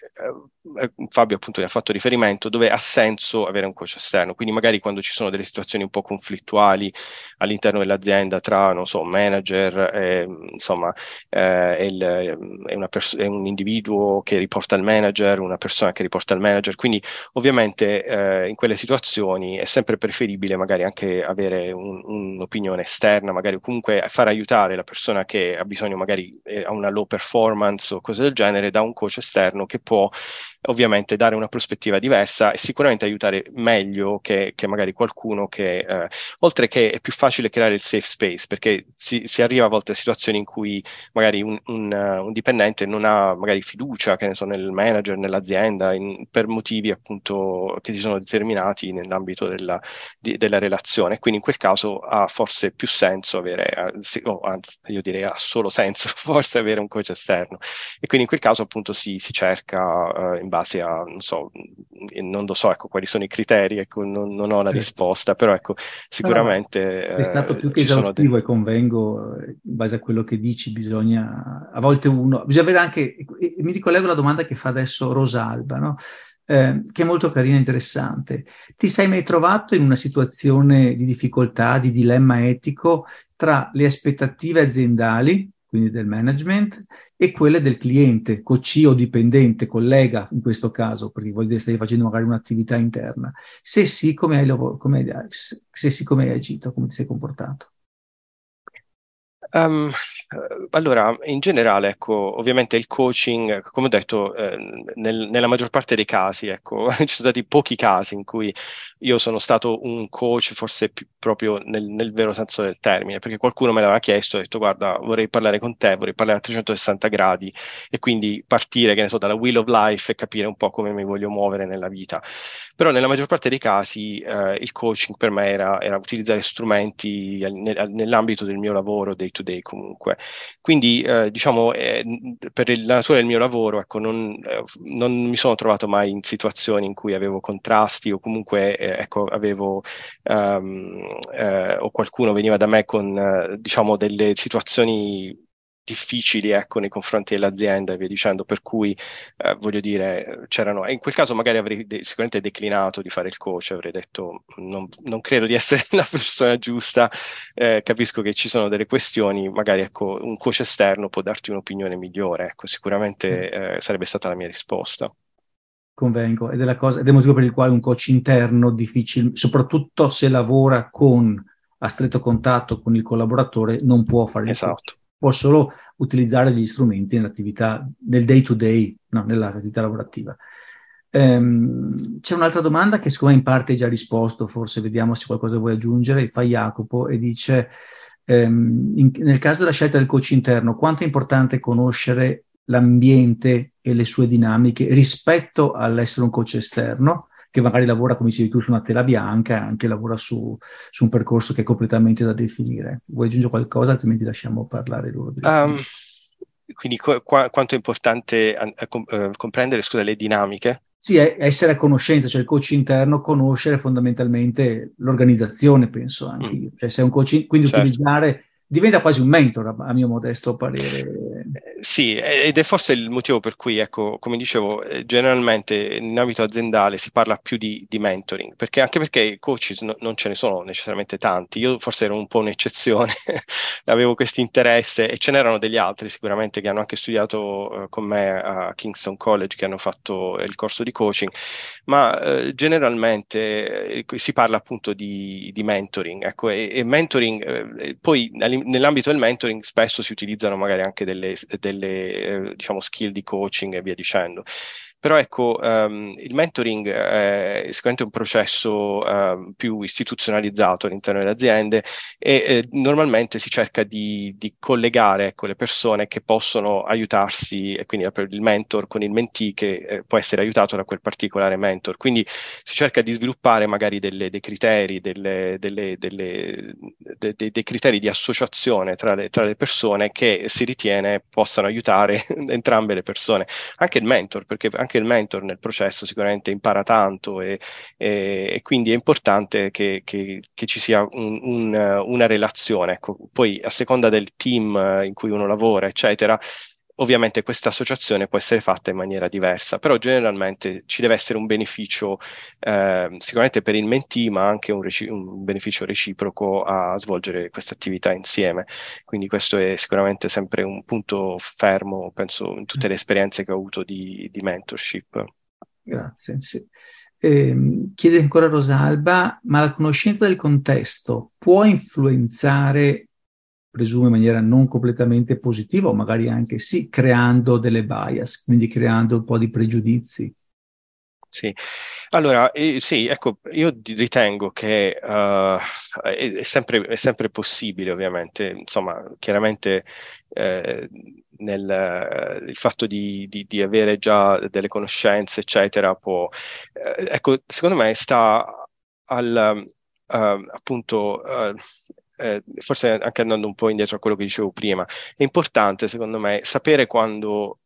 Fabio appunto ne ha fatto riferimento, dove ha senso avere un coach esterno. Quindi magari quando ci sono delle situazioni un po' conflittuali all'interno dell'azienda tra, non so, manager, e, insomma, eh, è, il, è, pers- è, un individuo che riporta al manager, una persona che riporta al manager. Quindi ovviamente eh, in quelle situazioni è sempre preferibile magari anche avere un, un'opinione esterna, magari comunque far aiutare la persona che ha bisogno, magari eh, ha una low performance o cose del genere, da un coach esterno che può ovviamente dare una prospettiva diversa e sicuramente aiutare meglio che, che magari qualcuno che, eh, oltre che è più facile creare il safe space, perché si, si arriva a volte a situazioni in cui magari un, un, uh, un dipendente non ha magari fiducia, che ne so, nel manager, nell'azienda, in, per motivi appunto che si sono determinati nell'ambito della, di, della relazione. Quindi in quel caso ha forse più senso avere, uh, o anzi, io direi ha solo senso forse avere un coach esterno. E quindi in quel caso appunto si, si cerca uh, in base a, non so, non lo so, ecco, quali sono i criteri, ecco, non, non ho la risposta, però ecco, sicuramente... No, è stato più che esaustivo dei... e convengo, in base a quello che dici, bisogna, a volte uno, bisogna avere anche, mi ricollego alla domanda che fa adesso Rosalba, no? Eh, che è molto carina e interessante. Ti sei mai trovato in una situazione di difficoltà, di dilemma etico tra le aspettative aziendali quindi del management, e quelle del cliente, coci o dipendente, collega in questo caso, perché vuol dire stai facendo magari un'attività interna. Se sì, come hai, come hai, se sì, come hai agito, come ti sei comportato? Um, allora, in generale, ecco, ovviamente il coaching, come ho detto, eh, nel, nella maggior parte dei casi, ecco, ci sono stati pochi casi in cui io sono stato un coach, forse più, proprio nel, nel, vero senso del termine, perché qualcuno me l'aveva chiesto, ha detto, guarda, vorrei parlare con te, vorrei parlare a 360 gradi e quindi partire, che ne so, dalla wheel of life e capire un po' come mi voglio muovere nella vita. Però nella maggior parte dei casi eh, il coaching per me era, era utilizzare strumenti nell'ambito del mio lavoro day to day comunque. Quindi eh, diciamo eh, per la natura del mio lavoro ecco, non, eh, non, mi sono trovato mai in situazioni in cui avevo contrasti o comunque eh, ecco, avevo um, o qualcuno veniva da me con diciamo delle situazioni difficili ecco, nei confronti dell'azienda e via dicendo, per cui eh, voglio dire, c'erano, e in quel caso magari avrei de- sicuramente declinato di fare il coach, avrei detto non, non credo di essere la persona giusta, eh, capisco che ci sono delle questioni, magari ecco, un coach esterno può darti un'opinione migliore, ecco, sicuramente mm. eh, sarebbe stata la mia risposta. Convengo, ed è, la cosa, ed è il motivo per il quale un coach interno difficile, soprattutto se lavora con a stretto contatto con il collaboratore, non può fare il esatto. coach può solo utilizzare gli strumenti nell'attività del day to day, no, nell'attività lavorativa. Um, c'è un'altra domanda che secondo me in parte hai già risposto, forse vediamo se qualcosa vuoi aggiungere, fa Jacopo e dice um, in, nel caso della scelta del coach interno, quanto è importante conoscere l'ambiente e le sue dinamiche rispetto all'essere un coach esterno che magari lavora, come dicevi tu, su una tela bianca e anche lavora su, su, un percorso che è completamente da definire. Vuoi aggiungere qualcosa, altrimenti lasciamo parlare loro? Um, quindi qu- quanto è importante uh, comprendere scusa, le dinamiche? Sì, è essere a conoscenza, cioè il coach interno conoscere fondamentalmente l'organizzazione, penso anche mm. io. Cioè se è un coach, quindi certo. utilizzare diventa quasi un mentor, a mio modesto parere. Eh, sì, ed è forse il motivo per cui, ecco, come dicevo, eh, generalmente in ambito aziendale si parla più di, di mentoring, perché anche perché coaches no, non ce ne sono necessariamente tanti. Io forse ero un po' un'eccezione, avevo questo interesse e ce n'erano degli altri sicuramente che hanno anche studiato uh, con me a Kingston College, che hanno fatto il corso di coaching, ma uh, generalmente uh, si parla appunto di, di mentoring, ecco, e, e mentoring poi all'interno nell'ambito del mentoring spesso si utilizzano magari anche delle, delle eh, diciamo, skill di coaching e via dicendo. Però ecco, um, il mentoring è sicuramente un processo uh, più istituzionalizzato all'interno delle aziende e eh, normalmente si cerca di, di collegare ecco, le persone che possono aiutarsi, e quindi il mentor con il mentee che eh, può essere aiutato da quel particolare mentor. Quindi si cerca di sviluppare magari delle, dei criteri, delle, delle, de, de, dei criteri di associazione tra le, tra le persone che si ritiene possano aiutare entrambe le persone. Anche il mentor, perché anche il mentor nel processo sicuramente impara tanto e, e, e quindi è importante che, che, che ci sia un, un, una relazione. Ecco, poi a seconda del team in cui uno lavora, eccetera, Ovviamente questa associazione può essere fatta in maniera diversa, però generalmente ci deve essere un beneficio eh, sicuramente per il mentee, ma anche un, reci- un, beneficio reciproco a svolgere questa attività insieme. Quindi questo è sicuramente sempre un punto fermo, penso, in tutte le esperienze che ho avuto di, di mentorship. Grazie. Sì. Eh, chiede ancora Rosalba, ma la conoscenza del contesto può influenzare presumo in maniera non completamente positiva o magari anche sì, creando delle bias, quindi creando un po' di pregiudizi. Sì, allora eh, sì, ecco, io ritengo che uh, è, è, sempre, è, sempre, possibile, ovviamente, insomma, chiaramente eh, nel, il fatto di, di, di, avere già delle conoscenze, eccetera, può, eh, ecco, secondo me sta al, uh, appunto uh, eh, forse anche andando un po' indietro a quello che dicevo prima, è importante secondo me sapere quando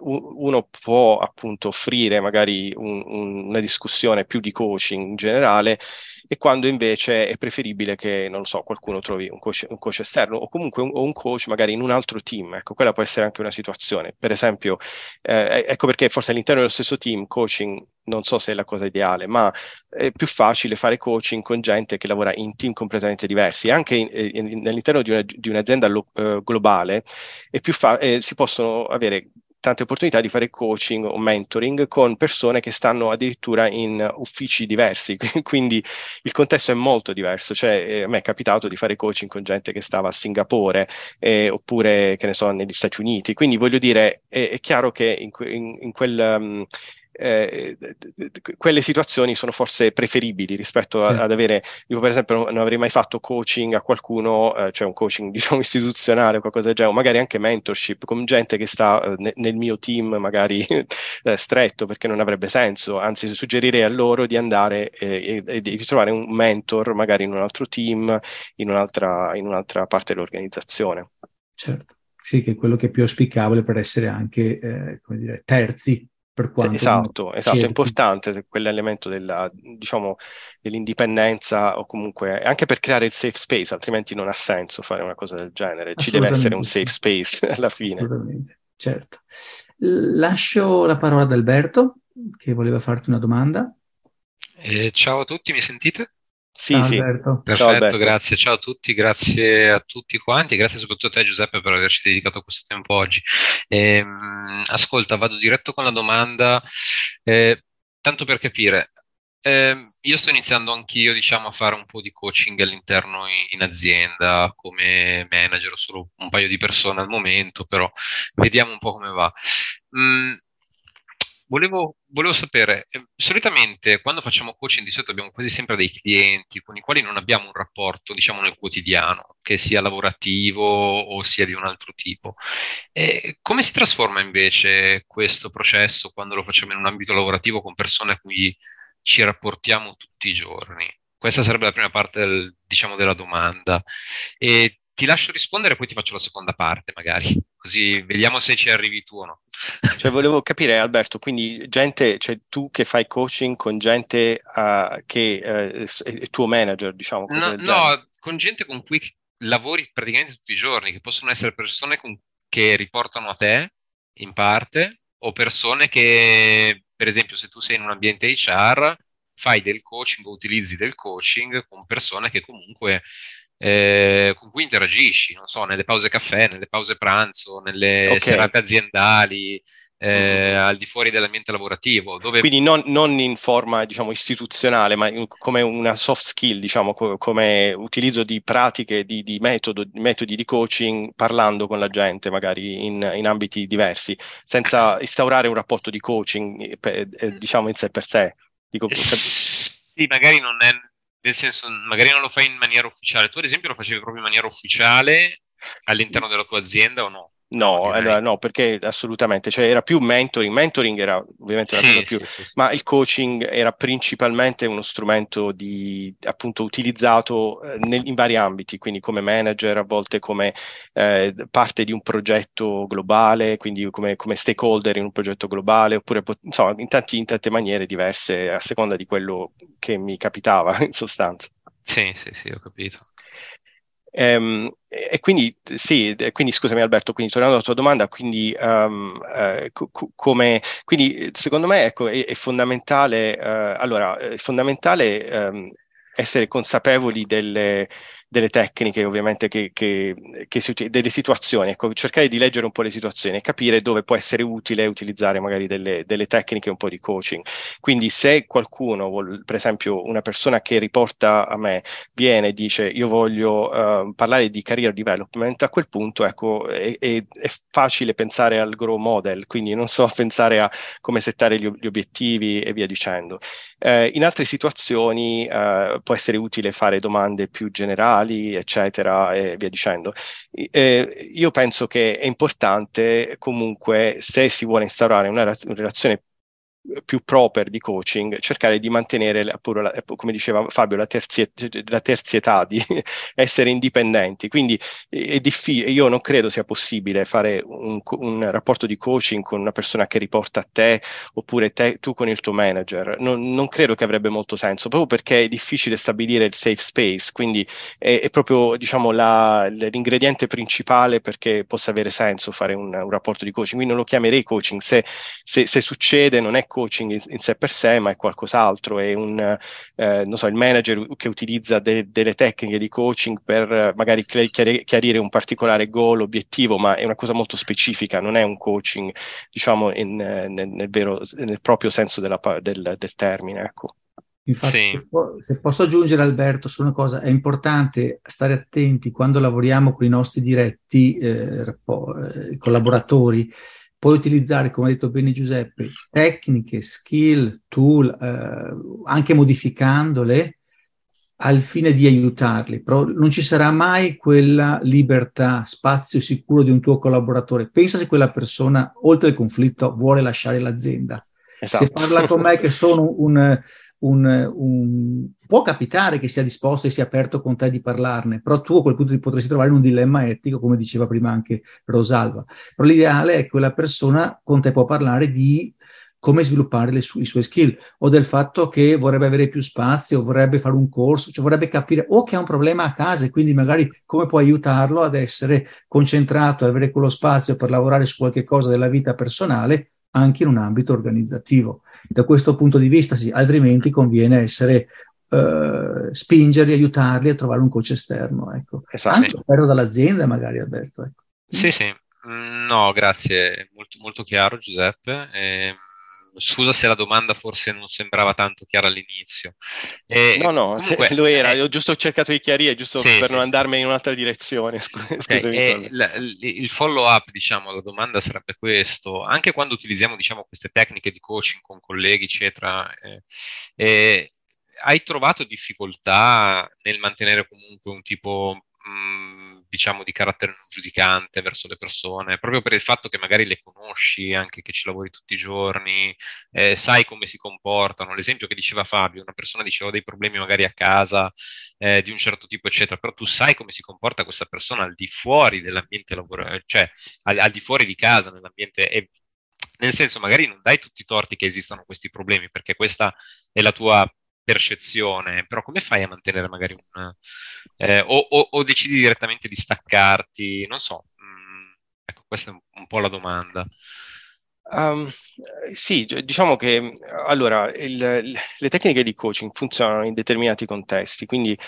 uno può appunto offrire magari un, un, una discussione più di coaching in generale e quando invece è preferibile che, non lo so, qualcuno trovi un coach, un coach esterno o comunque un, un, coach magari in un altro team. Ecco, quella può essere anche una situazione. Per esempio, eh, ecco perché forse all'interno dello stesso team coaching non so se è la cosa ideale, ma è più facile fare coaching con gente che lavora in team completamente diversi. Anche in, in, all'interno di, una, di un'azienda lo, uh, globale fa- eh, si possono avere tante opportunità di fare coaching o mentoring con persone che stanno addirittura in uffici diversi, quindi il contesto è molto diverso, cioè eh, a me è capitato di fare coaching con gente che stava a Singapore eh, oppure che ne so negli Stati Uniti, quindi voglio dire è, è chiaro che in, in, in quel um, eh, quelle situazioni sono forse preferibili rispetto a, ad avere, io per esempio non avrei mai fatto coaching a qualcuno, eh, cioè un coaching diciamo istituzionale o qualcosa del genere, o magari anche mentorship con gente che sta eh, ne, nel mio team magari eh, stretto perché non avrebbe senso, anzi suggerirei a loro di andare e, e, di trovare un mentor magari in un altro team, in un'altra, in un'altra parte dell'organizzazione. Certo, sì, che è quello che è più auspicabile per essere anche, eh, come dire, terzi per quanto esatto, esatto, è importante quell'elemento della, diciamo, dell'indipendenza o comunque anche per creare il safe space, altrimenti non ha senso fare una cosa del genere. Ci deve essere un safe space alla fine. Assolutamente, certo. Lascio la parola ad Alberto che voleva farti una domanda. Eh, ciao a tutti, mi sentite? Sì, Ciao, sì. Alberto. Perfetto, Ciao, grazie. Ciao a tutti, grazie a tutti quanti, grazie soprattutto a te Giuseppe per averci dedicato questo tempo oggi. Ehm, ascolta, vado diretto con la domanda, eh, tanto per capire. Eh, io sto iniziando anch'io, diciamo, a fare un po' di coaching all'interno in, in azienda come manager, ho solo un paio di persone al momento, però vediamo un po' come va. Mm, volevo, volevo sapere, eh, solitamente quando facciamo coaching di solito abbiamo quasi sempre dei clienti con i quali non abbiamo un rapporto, diciamo, nel quotidiano, che sia lavorativo o sia di un altro tipo. E come si trasforma invece questo processo quando lo facciamo in un ambito lavorativo con persone a cui ci rapportiamo tutti i giorni? Questa sarebbe la prima parte del, diciamo, della domanda. E ti lascio rispondere, poi ti faccio la seconda parte, magari, così vediamo se ci arrivi tu o no. Cioè, volevo capire, Alberto, quindi gente, cioè tu che fai coaching con gente uh, che uh, è il tuo manager, diciamo. No, no, con gente con cui lavori praticamente tutti i giorni, che possono essere persone con, che riportano a te, in parte, o persone che, per esempio, se tu sei in un ambiente HR, fai del coaching o utilizzi del coaching con persone che comunque eh, con cui interagisci, non so, nelle pause caffè, nelle pause pranzo, nelle okay. serate aziendali, eh, mm-hmm. al di fuori dell'ambiente lavorativo. Dove... Quindi non, non, in forma diciamo, istituzionale, ma in, come una soft skill, diciamo, co- come utilizzo di pratiche, di, di, metodo, metodi di coaching, parlando con la gente, magari in, in ambiti diversi, senza instaurare un rapporto di coaching, eh, eh, diciamo, in sé per sé. Dico, sì, magari non è nel senso, magari non lo fai in maniera ufficiale. Tu, ad esempio, lo facevi proprio in maniera ufficiale all'interno della tua azienda o no? No, no, no, perché assolutamente, cioè era più mentoring, mentoring era ovviamente una sì, cosa più, sì, sì, ma il coaching era principalmente uno strumento di, appunto utilizzato eh, nel, in vari ambiti, quindi come manager, a volte come eh, parte di un progetto globale, quindi come, come, stakeholder in un progetto globale, oppure insomma in, tanti, in tante maniere diverse a seconda di quello che mi capitava in sostanza. Sì, sì, sì, ho capito. Ehm, e quindi, sì, quindi scusami Alberto, quindi tornando alla tua domanda, quindi, um, eh, co- come, quindi secondo me ecco, è, è fondamentale, eh, allora, è fondamentale ehm, essere consapevoli delle, delle tecniche ovviamente che, che, che si delle situazioni, ecco, cercare di leggere un po' le situazioni e capire dove può essere utile utilizzare magari delle, delle tecniche un po' di coaching. Quindi se qualcuno, vuol, per esempio una persona che riporta a me, viene e dice io voglio uh, parlare di career development, a quel punto ecco, è, è, è, facile pensare al grow model, quindi non so pensare a come settare gli, gli obiettivi e via dicendo. Uh, in altre situazioni uh, può essere utile fare domande più generali, sociali, eccetera, e via dicendo. Eh, io penso che è importante comunque, se si vuole instaurare una, una relazione più proper di coaching, cercare di mantenere, appunto, la, come diceva Fabio, la, terzietà, la terzietà di essere indipendenti. Quindi è difficile, io non credo sia possibile fare un, un, rapporto di coaching con una persona che riporta a te oppure te, tu con il tuo manager. Non, non, credo che avrebbe molto senso, proprio perché è difficile stabilire il safe space, quindi è, è proprio diciamo, la, l'ingrediente principale perché possa avere senso fare un, un, rapporto di coaching. Quindi non lo chiamerei coaching, se, se, se succede non è coaching in, sé per sé, ma è qualcos'altro, è un, eh, non so, il manager che utilizza de- delle tecniche di coaching per eh, magari chiarire, chiarire un particolare goal, obiettivo, ma è una cosa molto specifica, non è un coaching, diciamo, in, nel, nel, vero, nel proprio senso della, del, del termine, ecco. Infatti, sì. se posso aggiungere Alberto su una cosa, è importante stare attenti quando lavoriamo con i nostri diretti eh, eh collaboratori Puoi utilizzare, come ha detto bene Giuseppe, tecniche, skill, tool, eh, anche modificandole al fine di aiutarli, però non ci sarà mai quella libertà, spazio sicuro di un tuo collaboratore. Pensa se quella persona, oltre il conflitto, vuole lasciare l'azienda. Esatto. Se parla con me che sono un, un, un, può capitare che sia disposto e sia aperto con te di parlarne, però tu a quel punto ti potresti trovare in un dilemma etico, come diceva prima anche Rosalva. Però l'ideale è che quella persona con te può parlare di come sviluppare su- i suoi skill o del fatto che vorrebbe avere più spazio, vorrebbe fare un corso, cioè vorrebbe capire o che ha un problema a casa e quindi magari come puoi aiutarlo ad essere concentrato, ad avere quello spazio per lavorare su qualche cosa della vita personale anche in un ambito organizzativo. Da questo punto di vista, sì, altrimenti conviene essere Uh, spingerli, aiutarli a trovare un coach esterno, ecco. Esatto, Anche sì. dall'azienda, magari Alberto. Ecco. Sì, sì, mm, no, grazie, molto, molto chiaro Giuseppe. Eh, scusa se la domanda forse non sembrava tanto chiara all'inizio. Eh, no, no, comunque, lo era, eh, ho giusto cercato di chiarire, giusto sì, per sì, non andarmi in un'altra direzione. Scusami. Okay, il, il follow up, diciamo, la domanda sarebbe questo, anche quando utilizziamo, diciamo, queste tecniche di coaching con colleghi, eccetera, eh, eh hai trovato difficoltà nel mantenere comunque un tipo mm, diciamo di carattere non giudicante verso le persone, proprio per il fatto che magari le conosci, anche che ci lavori tutti i giorni, eh, sai come si comportano. L'esempio che diceva Fabio, una persona diceva dei problemi magari a casa eh, di un certo tipo, eccetera, però tu sai come si comporta questa persona al di fuori dell'ambiente lavorativo, cioè al, al, di fuori di casa, nell'ambiente e nel senso magari non dai tutti i torti che esistano questi problemi perché questa è la tua percezione, però come fai a mantenere magari un... Eh, o, o, o, decidi direttamente di staccarti? Non so, mm, ecco, questa è un, un po' la domanda. Um, sì, diciamo che allora il, le tecniche di coaching funzionano in determinati contesti, quindi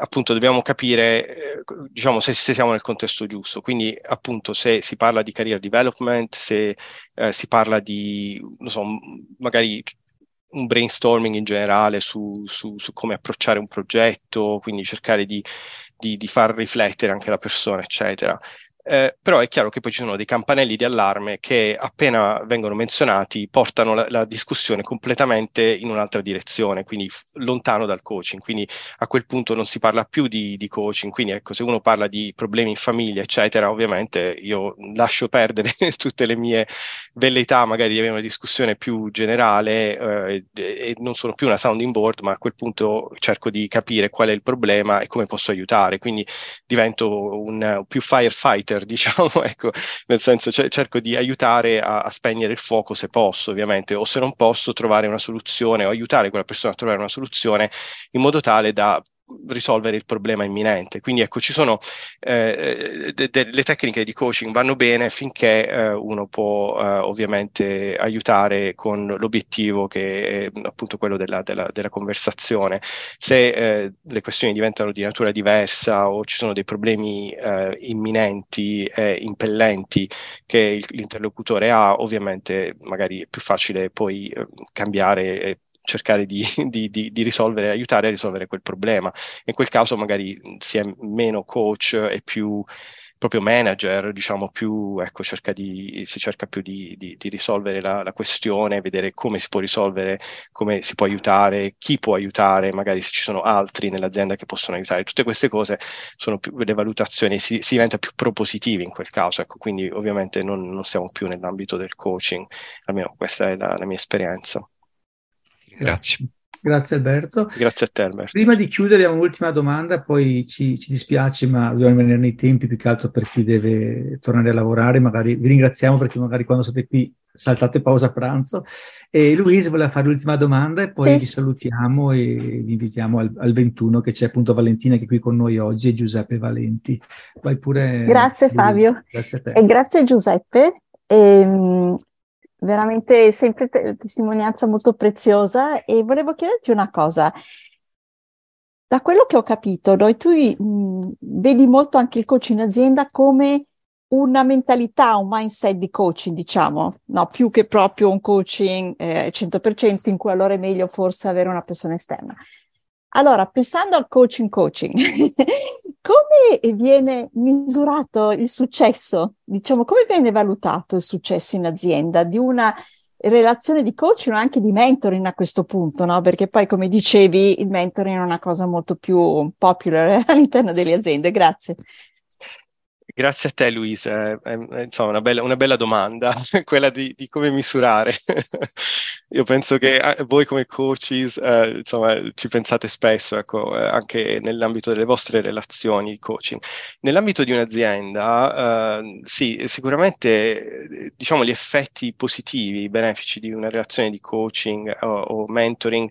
appunto dobbiamo capire eh, diciamo se, se, siamo nel contesto giusto quindi appunto se si parla di career development se eh, si parla di non so magari un brainstorming in generale su, su, su, come approcciare un progetto, quindi cercare di, di, di far riflettere anche la persona, eccetera. Eh, però è chiaro che poi ci sono dei campanelli di allarme che appena vengono menzionati portano la, la discussione completamente in un'altra direzione, quindi f- lontano dal coaching. Quindi a quel punto non si parla più di, di, coaching. Quindi ecco, se uno parla di problemi in famiglia, eccetera, ovviamente io lascio perdere tutte le mie velleità, magari di avere una discussione più generale eh, e, non sono più una sounding board, ma a quel punto cerco di capire qual è il problema e come posso aiutare. Quindi divento un, un più firefighter leader, diciamo, ecco, nel senso cioè, cerco di aiutare a, a, spegnere il fuoco se posso, ovviamente, o se non posso trovare una soluzione o aiutare quella persona a trovare una soluzione in modo tale da risolvere il problema imminente. Quindi ecco, ci sono eh, de- de- le tecniche di coaching vanno bene finché eh, uno può eh, ovviamente aiutare con l'obiettivo che è appunto quello della, della, della conversazione. Se eh, le questioni diventano di natura diversa o ci sono dei problemi eh, imminenti e impellenti che il, l'interlocutore ha, ovviamente magari è più facile poi eh, cambiare cercare di, di, di, di, risolvere, aiutare a risolvere quel problema. In quel caso magari si è meno coach e più proprio manager, diciamo più, ecco, cerca di, si cerca più di, di, di risolvere la, la, questione, vedere come si può risolvere, come si può aiutare, chi può aiutare, magari se ci sono altri nell'azienda che possono aiutare. Tutte queste cose sono più le valutazioni, si, si diventa più propositivi in quel caso, ecco, quindi ovviamente non, non siamo più nell'ambito del coaching, almeno questa è la, la mia esperienza. Grazie. Grazie Alberto. Grazie a te Alberto. Prima di chiudere abbiamo un'ultima domanda, poi ci, ci, dispiace ma dobbiamo rimanere nei tempi più che altro per chi deve tornare a lavorare, magari vi ringraziamo perché magari quando siete qui saltate pausa pranzo. E Luisa voleva fare l'ultima domanda e poi sì. vi salutiamo e vi invitiamo al, al, 21 che c'è appunto Valentina che è qui con noi oggi e Giuseppe Valenti. Vai pure. Grazie Luisa. Fabio. Grazie a te. E grazie Giuseppe. E, ehm, veramente sempre te- testimonianza molto preziosa e volevo chiederti una cosa. Da quello che ho capito, noi, tu mh, vedi molto anche il coach in azienda come una mentalità, un mindset di coaching, diciamo, no, più che proprio un coaching eh, 100% in cui allora è meglio forse avere una persona esterna. Allora, pensando al coaching coaching, come viene misurato il successo? Diciamo, come viene valutato il successo in azienda di una relazione di coaching o anche di mentoring a questo punto, no? Perché poi, come dicevi, il mentoring è una cosa molto più popular all'interno delle aziende. Grazie. Grazie a te Luisa, è, è, insomma una bella, una bella domanda, quella di, di, come misurare. Io penso che eh, voi come coaches eh, insomma, ci pensate spesso, ecco, eh, anche nell'ambito delle vostre relazioni di coaching. Nell'ambito di un'azienda, eh, sì, sicuramente diciamo, gli effetti positivi, i benefici di una relazione di coaching o, o mentoring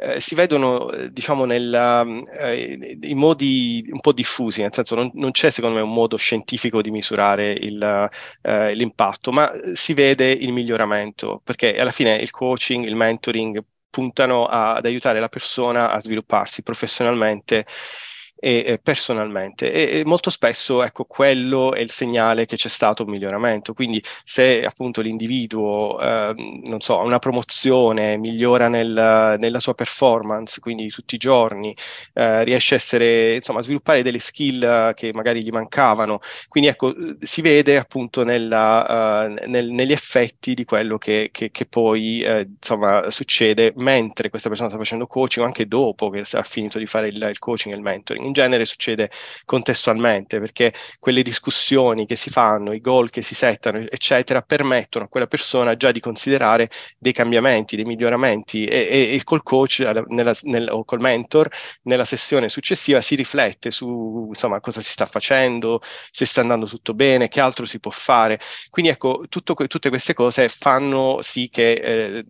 eh, si vedono, eh, diciamo, nella, eh, in modi un po' diffusi, nel senso non, non, c'è secondo me un modo scientifico di misurare il, eh, l'impatto, ma si vede il miglioramento, perché alla fine il coaching, il mentoring puntano a, ad aiutare la persona a svilupparsi professionalmente e, personalmente. E, molto spesso, ecco, quello è il segnale che c'è stato un miglioramento. Quindi, se appunto l'individuo, eh, non so, ha una promozione, migliora nel, nella sua performance, quindi tutti i giorni, eh, riesce a essere, insomma, a sviluppare delle skill che magari gli mancavano. Quindi, ecco, si vede appunto nella, uh, nel, negli effetti di quello che, che, che poi, eh, insomma, succede mentre questa persona sta facendo coaching o anche dopo che ha finito di fare il, il coaching e il mentoring in genere succede contestualmente perché quelle discussioni che si fanno, i goal che si settano, eccetera, permettono a quella persona già di considerare dei cambiamenti, dei miglioramenti e, e, e col coach nella, nel, o col mentor nella sessione successiva si riflette su insomma, cosa si sta facendo, se sta andando tutto bene, che altro si può fare. Quindi ecco, tutto, tutte queste cose fanno sì che eh,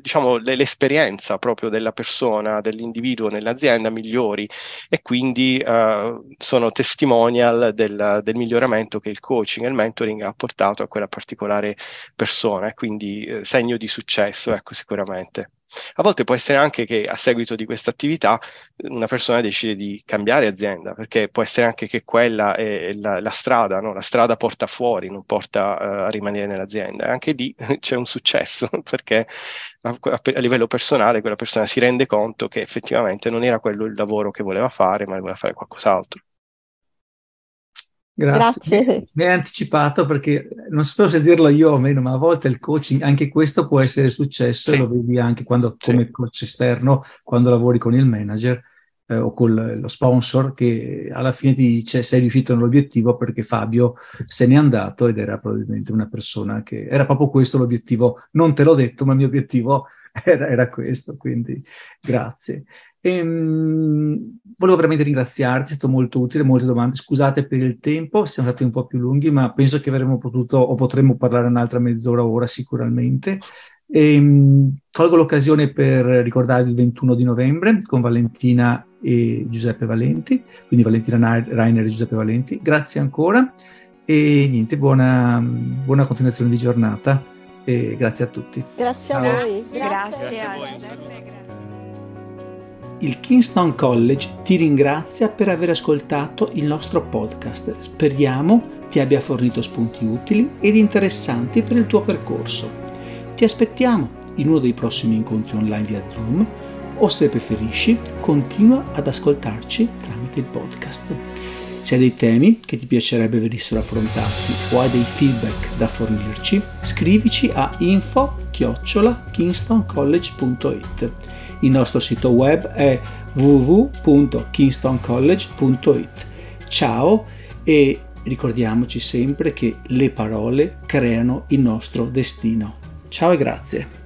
diciamo, l'esperienza proprio della persona, dell'individuo nell'azienda migliori e quindi quindi uh, sono testimonial del, del, miglioramento che il coaching e il mentoring ha portato a quella particolare persona quindi uh, segno di successo, ecco sicuramente. A volte può essere anche che a seguito di questa attività una persona decide di cambiare azienda, perché può essere anche che quella è la, la strada, no? la strada porta fuori, non porta uh, a rimanere nell'azienda. E anche lì c'è un successo, perché a, a, livello personale quella persona si rende conto che effettivamente non era quello il lavoro che voleva fare, ma voleva fare qualcos'altro. Grazie. Grazie. Mi hai anticipato perché non sapevo se dirlo io o meno, ma a volte il coaching, anche questo può essere successo sì. e lo vedi anche quando, come sì. coach esterno, quando lavori con il manager eh, o con lo sponsor, che alla fine ti dice sei riuscito nell'obiettivo perché Fabio se n'è andato ed era probabilmente una persona che era proprio questo l'obiettivo. Non te l'ho detto, ma il mio obiettivo era, era questo, quindi grazie. E, um, volevo veramente ringraziarti, è stato molto utile, molte domande. Scusate per il tempo, siamo stati un po' più lunghi, ma penso che avremmo potuto o potremmo parlare un'altra mezz'ora ora sicuramente. E, um, colgo l'occasione per ricordarvi il 21 di novembre con Valentina e Giuseppe Valenti, quindi Valentina Rainer e Giuseppe Valenti. Grazie ancora e niente, buona, buona continuazione di giornata e grazie a tutti. Grazie a voi. Grazie, grazie a Giuseppe il Kingston College ti ringrazia per aver ascoltato il nostro podcast. Speriamo ti abbia fornito spunti utili ed interessanti per il tuo percorso. Ti aspettiamo in uno dei prossimi incontri online via Zoom o se preferisci continua ad ascoltarci tramite il podcast. Se hai dei temi che ti piacerebbe venissero affrontati o hai dei feedback da fornirci, scrivici a info-kingstoncollege.it il nostro sito web è www.kingstoncollege.it. Ciao e ricordiamoci sempre che le parole creano il nostro destino. Ciao e grazie.